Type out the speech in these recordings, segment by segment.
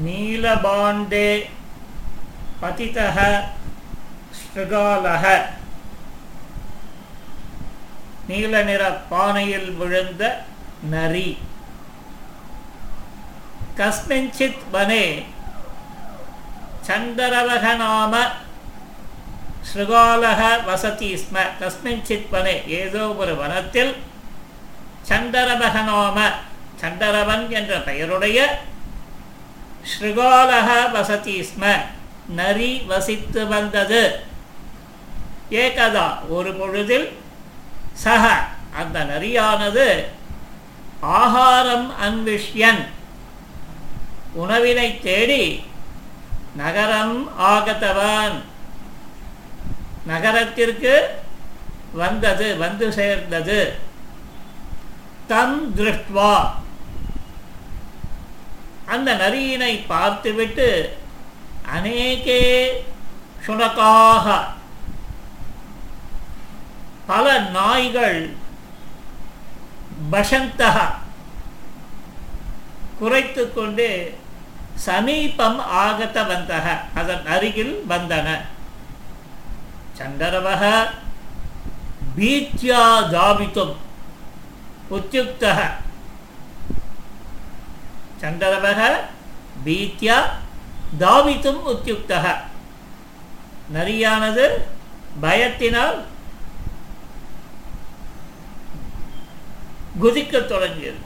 நீலபாண்டே பதிதः ஸ்ருகாலக. நீல நிற பானையில் விழுந்த நரி. கஸ்மிஞ்சித் வனே சண்டரவக நாம ஸ்ருகாலக வசதி ஸ்ம. கஸ்மிஞ்சித் வனே ஏதோ ஒரு வனத்தில் சண்டரவக நாம சந்தரவன் என்ற பெயருடைய ஸ்ருகோலக வசதி ஸ்ம. நரி வசித்து வந்தது. ஏகதா ஒரு பொழுதில் சக அந்த நரியானது ஆகாரம் அன்விஷ்யன். உணவினை தேடி நகரம் ஆகத்தவான். நகரத்திற்கு வந்தது வந்து சேர்ந்தது. தம் திருஷ்டுவா அந்த நரியினை பார்த்துவிட்டு அநேகே சுனக்காக பல நாய்கள் பசந்தக குறைத்து கொண்டு சமீபம் ஆகத்தவந்தக அதன் அருகில் வந்தன. சந்தரவக பீத்யா தாபித்தும் உத்தியுக்தக சந்தரவக பீத்யா தாவித்தும் உத்தியுக்தக நரியானது பயத்தினால் குதிக்கத் தொடங்கியது।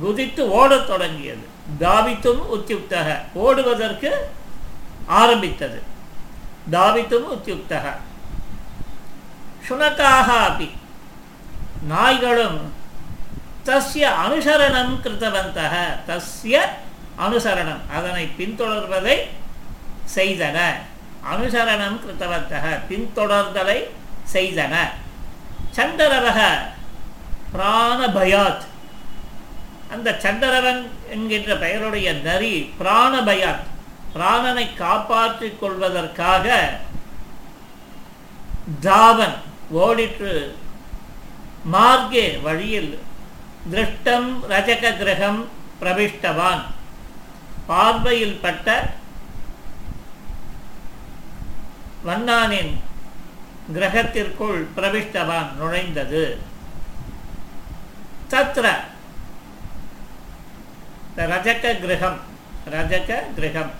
குதித்து ஓடத் தொடங்கியது। தாவித்தும் உத்தியுக்தக ஓடுவதற்கு ஆரம்பித்தது। தாவித்தும் உத்தியுக்தக சுனக்காக அப்படி நாய்களும் தஸ்ய அனுசரணம் கிருத்தவந்தக. தஸ்ய அனுசரணம். அதனை பின்தொடர்வதை செய்தன. அனுசரணம் கிருத்தவந்தக. பின்தொடர்தலை செய்தன. சண்டரவக பிராணபயாத். அந்த சண்டரவன் என்கின்ற பெயருடைய நரி பிராணபயாத். பிராணனை காப்பாற்றிக் கொள்வதற்காக தாவன் ஓடிற்று மார்க்கே வழியில் திருஷ்டம் ரஜக கிரகம் பிரவிஷ்டவான். பார்வையில் பட்ட வண்ணானின் கிரகத்திற்குள் பிரவிஷ்டவான் நுழைந்தது. தத்ர ரஜக கிரகம் ரஜக கிரகம்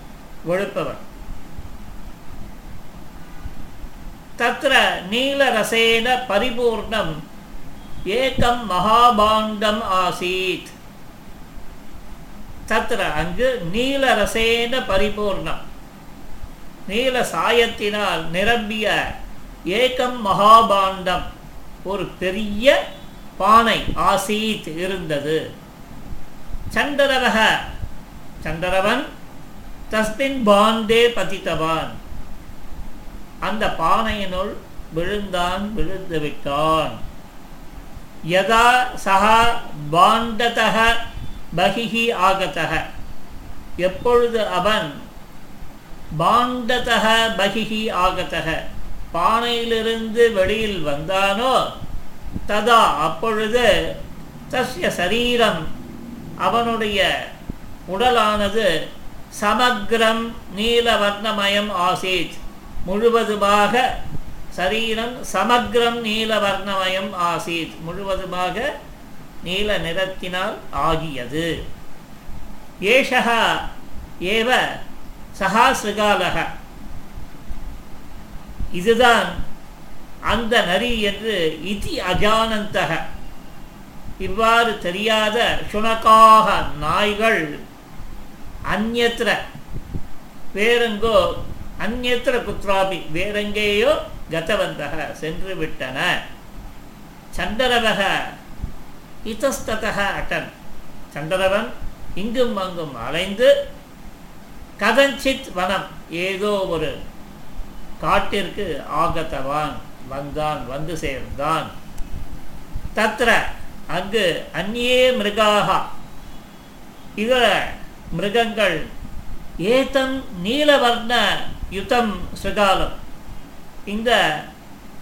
ஒழுப்பவன் தத்ர நீலரசேன பரிபூர்ணம் ஏகம் மகாபாண்டம் ஆசீத். தத்திர அங்கு நீலரசேன பரிபூர்ணம். நீல சாயத்தினால் நிரம்பிய ஏகம் மகாபாண்டம் ஒரு பெரிய பானை ஆசீத் இருந்தது. சந்திரவக சந்திரவன் தஸ்மின் பாண்டே பதித்தவான். அந்த பானையினுள் விழுந்தான் விழுந்து விட்டான். यदा सः பாண்டதக பகிஹி ஆகதக எப்பொழுது அவன் பாண்டதக பகிஹி ஆகதக பானையிலிருந்து வெளியில் வந்தானோ ததா அப்பொழுது தஸ்ய சரீரம் அவனுடைய உடலானது சமக்ரம் நீலவர்ணமயம் ஆசீத். முழுவதுமாக சரீரம் சமக்ரம் நீலவர்ணமயம் ஆசீத். முழுவதுமாக நீல நிறத்தினால் ஆகியது. ஏஷக ஏவ சகா சிருகாலக இதுதான் அந்த நரி என்று இதி அஜானந்தக. இவ்வாறு தெரியாத சுனக்காக நாய்கள் அந்நத்திர. வேறெங்கோ அந்நத்திர குத்ராபி வேறெங்கேயோ கதவந்தக சென்று விட்டன சண்டரவக இத்தஸ்தக அட்டன். சண்டரவன் இங்கும் அங்கும் அலைந்து கதஞ்சித் வனம். ஏதோ ஒரு காட்டிற்கு ஆகத்தவான் வந்தான் வந்து சேர்ந்தான். தத்ர அங்கு அந்நியே மிருகாக. இதர மிருகங்கள் ஏதம் நீலவர்ண யுத்தம் சுகாலம் இந்த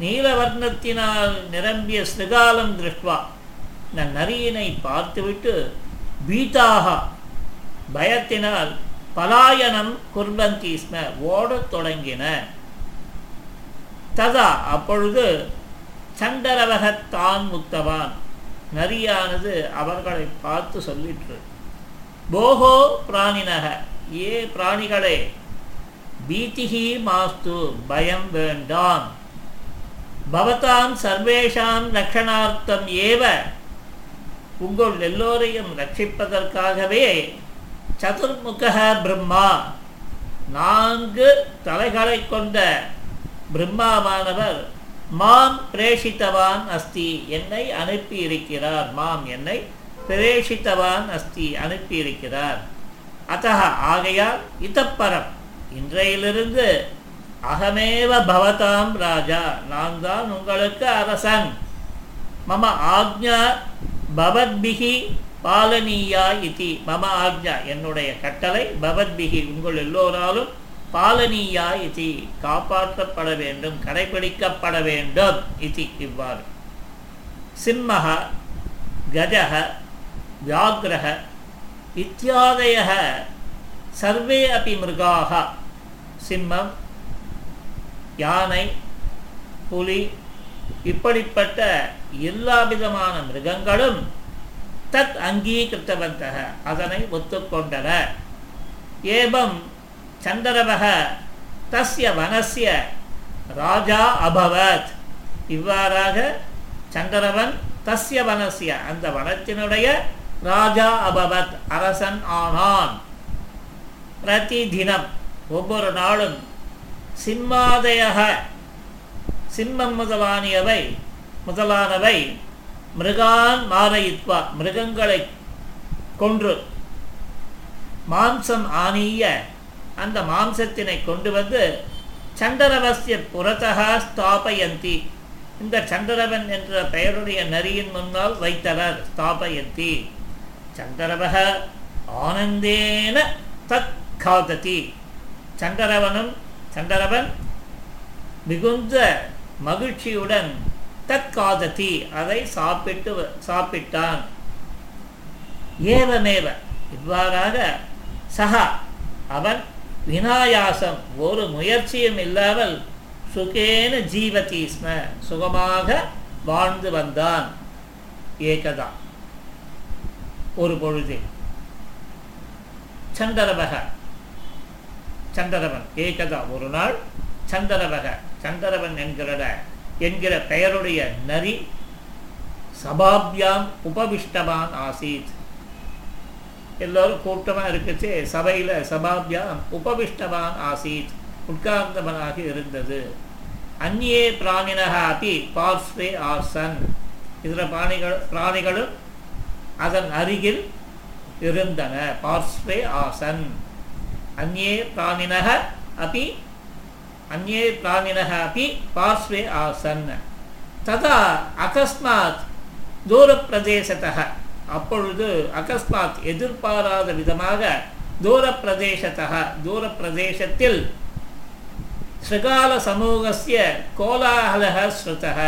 நீலவர்ணத்தினால் நிரம்பிய ஸ்ருகாலம் திருஷ்டுவா இந்த நரியினை பார்த்துவிட்டு பீதாக பயத்தினால் பலாயனம் குர்வந்தி ஸ்ம ஓடத் தொடங்கின. ததா அப்பொழுது சண்டரவகத்தான் முக்தவான். நரியானது அவர்களை பார்த்து சொல்லிற்று. போகோ பிராணினக ஏ பிராணிகளே பீதிகி மாஸ்து பயம் வேண்டாம். பவதாம் சர்வேஷாம் ரக்ஷணார்த்தம் ஏவ. உங்கள் எல்லோரையும் ரட்சிப்பதற்காகவே சதுர்முக பிரம்மா. நான்கு தலைகளை கொண்ட பிரம்மாவானவர் மாம் பிரேஷித்தவான் அஸ்தி என்னை அனுப்பி இருக்கிறார் மாம் என்னை பிரேஷித்தவான் அஸ்தி அனுப்பியிருக்கிறார். அத்த ஆகையால் இதப்பரம் இன்றையிலிருந்து அகமேவ பவதாம் ராஜா நான் தான் உங்களுக்கு அரசன். மம ஆக்ஞா பவத்பிகி பாலனீயா இதி. மம ஆக்ஞா என்னுடைய கட்டளை பவத்பிகி உங்கள் எல்லோராலும் பாலனீயா இதி. காப்பாற்றப்பட வேண்டும் கடைபிடிக்கப்பட வேண்டும் இதி இவ்வாறு. சிம்மக கஜக வியாகிரக இத்தியாதய சர்வே அப்படி மிருகாக சிம்மம் யானை புலி இப்படிப்பட்ட எல்லா விதமான மிருகங்களும் தத் அங்கீகிருத்தவந்தக அதனை ஒத்துக்கொண்டன ஏவம் சந்திரவக தஸ்ய வனசிய ராஜா அபவத். இவ்வாறாக சந்திரவன் தஸ்ய வனசிய அந்த வனத்தினுடைய ராஜா அபவத் அரசன் ஆனான். பிரதிதினம். ஒவ்வொரு நாளும் சிம்மாதய சிம்மம் முதலானியவை முதலானவை மிருகான் மாரயித்வா மிருகங்களை கொன்று மாம்சம் ஆனிய அந்த மாம்சத்தினை கொண்டு வந்து சண்டரவசிய புறத்தகா ஸ்தாபயந்தி. இந்த சண்டரவன் என்ற பெயருடைய நரியின் முன்னால் வைத்தனர் ஸ்தாபயந்தி. சண்டரவக ஆனந்தேன தத் காததி. சண்டரவனும் சங்கரவன் மிகுந்த மகிழ்ச்சியுடன் தற்காததி அதை சாப்பிட்டு சாப்பிட்டான். ஏவமேவ? இவ்வாறாக சகா அவன் வினாயாசம் ஒரு முயற்சியும் இல்லாமல் சுகேன ஜீவதி ஸ்ம சுகமாக வாழ்ந்து வந்தான். ஏகதா. ஒரு பொழுதில். சந்தரபக சந்தரவன் ஏகதா ஒரு நாள் சந்தரவக சந்தரவன் என்கிற என்கிற பெயருடைய நரி சபாபியாம் உபவிஷ்டவான் ஆசீத். எல்லோரும் கூட்டமாக இருக்குச்சு சபையில் சபாபியாம் உபவிஷ்டவான் ஆசீத் உட்கார்ந்தவனாக இருந்தது. அந்நியே பிராணினக அப்படி பார்ஸ்வே ஆசன். இதர பிராணிகள் பிராணிகளும் அதன் அருகில் இருந்தன. பார்ஸ்வே ஆசன். அந்நியே பிராணினக அப்படி அந்நியே பிராணினக அப்படி பார்ஸ்வே ஆசன். ததா அகஸ்மாத் தூரப்பிரதேசத்தக. அப்பொழுது அகஸ்மாத் எதிர்பாராத விதமாக தூரப்பிரதேசத்தக. தூரப்பிரதேசத்தில் ஸ்ரீகால சமூகசிய கோலாகலக ஸ்ருதக.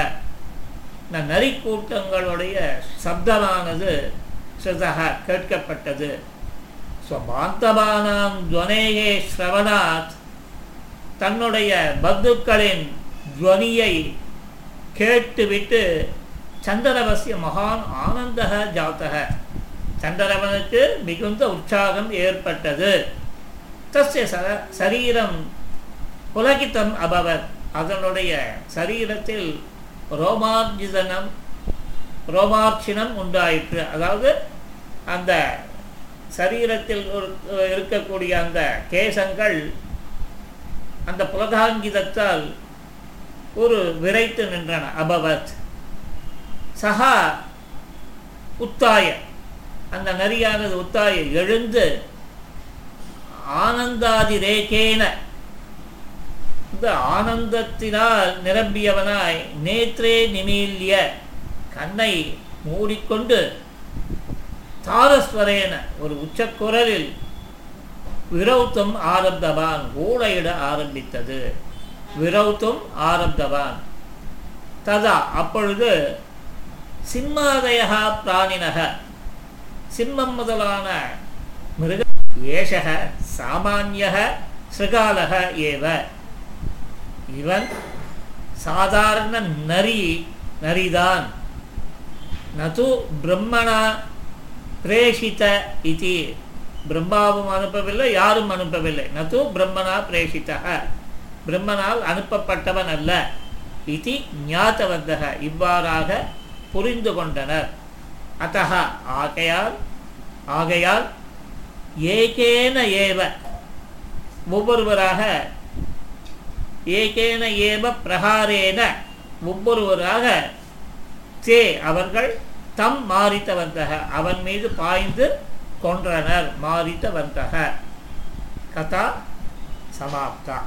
இந்த நரிக்கூட்டங்களுடைய சப்தமானது ஸ்ருதக கேட்கப்பட்டது. ஸ்வபாந்தபானாம் துவனேயே ஸ்ரவணாத் தன்னுடைய பந்துக்களின் துவனியை கேட்டுவிட்டு சந்திரவசிய மகான் ஆனந்தக ஜாத்தக சந்திரவனுக்கு மிகுந்த உற்சாகம் ஏற்பட்டது. தஸ்ய ச சரீரம் புலகித்தம் அபவர் அதனுடைய சரீரத்தில் ரோமார்ஜிதனம் ரோமார்ச்சினம் உண்டாயிற்று. அதாவது அந்த சரீரத்தில் இருக்கக்கூடிய அந்த கேசங்கள் அந்த புலகாங்கிதத்தால் ஒரு விரைத்து நின்றன அபவத். சகா உத்தாய. அந்த நரியானது உத்தாய எழுந்து ஆனந்தாதி ரேகேன. இந்த ஆனந்தத்தினால் நிரம்பியவனாய் நேத்ரே நிமீல்ய. கண்ணை மூடிக்கொண்டு தாரஸ்வரேன. ஒரு உச்சக்குரலில் விரௌத்தம் ஆரப்தவான். ஊழையிட ஆரம்பித்தது. விரௌத்தும் ஆரப்தவான். ததா அப்பொழுது சிம்மாதயா பிராணினக. சிம்மம் முதலான மிருக ஏஷக சாமானிய சிருகாலக ஏவ. இவன் சாதாரண நரி நரிதான். நது பிரம்மணா பிரேஷித இது. பிரம்மாவும் அனுப்பவில்லை யாரும் அனுப்பவில்லை. நது பிரம்மனா பிரேஷித பிரம்மனால் அனுப்பப்பட்டவன் அல்ல. இது ஞாத்தவந்தக இவ்வாறாக புரிந்து கொண்டனர். அத்தக. ஆகையால் ஆகையால் ஏகேன ஏவ. ஒவ்வொருவராக ஏகேன ஏவ பிரகாரேன. ஒவ்வொருவராக தே அவர்கள் தம் மாறித்தவந்தக. அவன் மீது பாய்ந்து கொன்றனர். மாறித்தவந்தக. கதா சமாப்தா.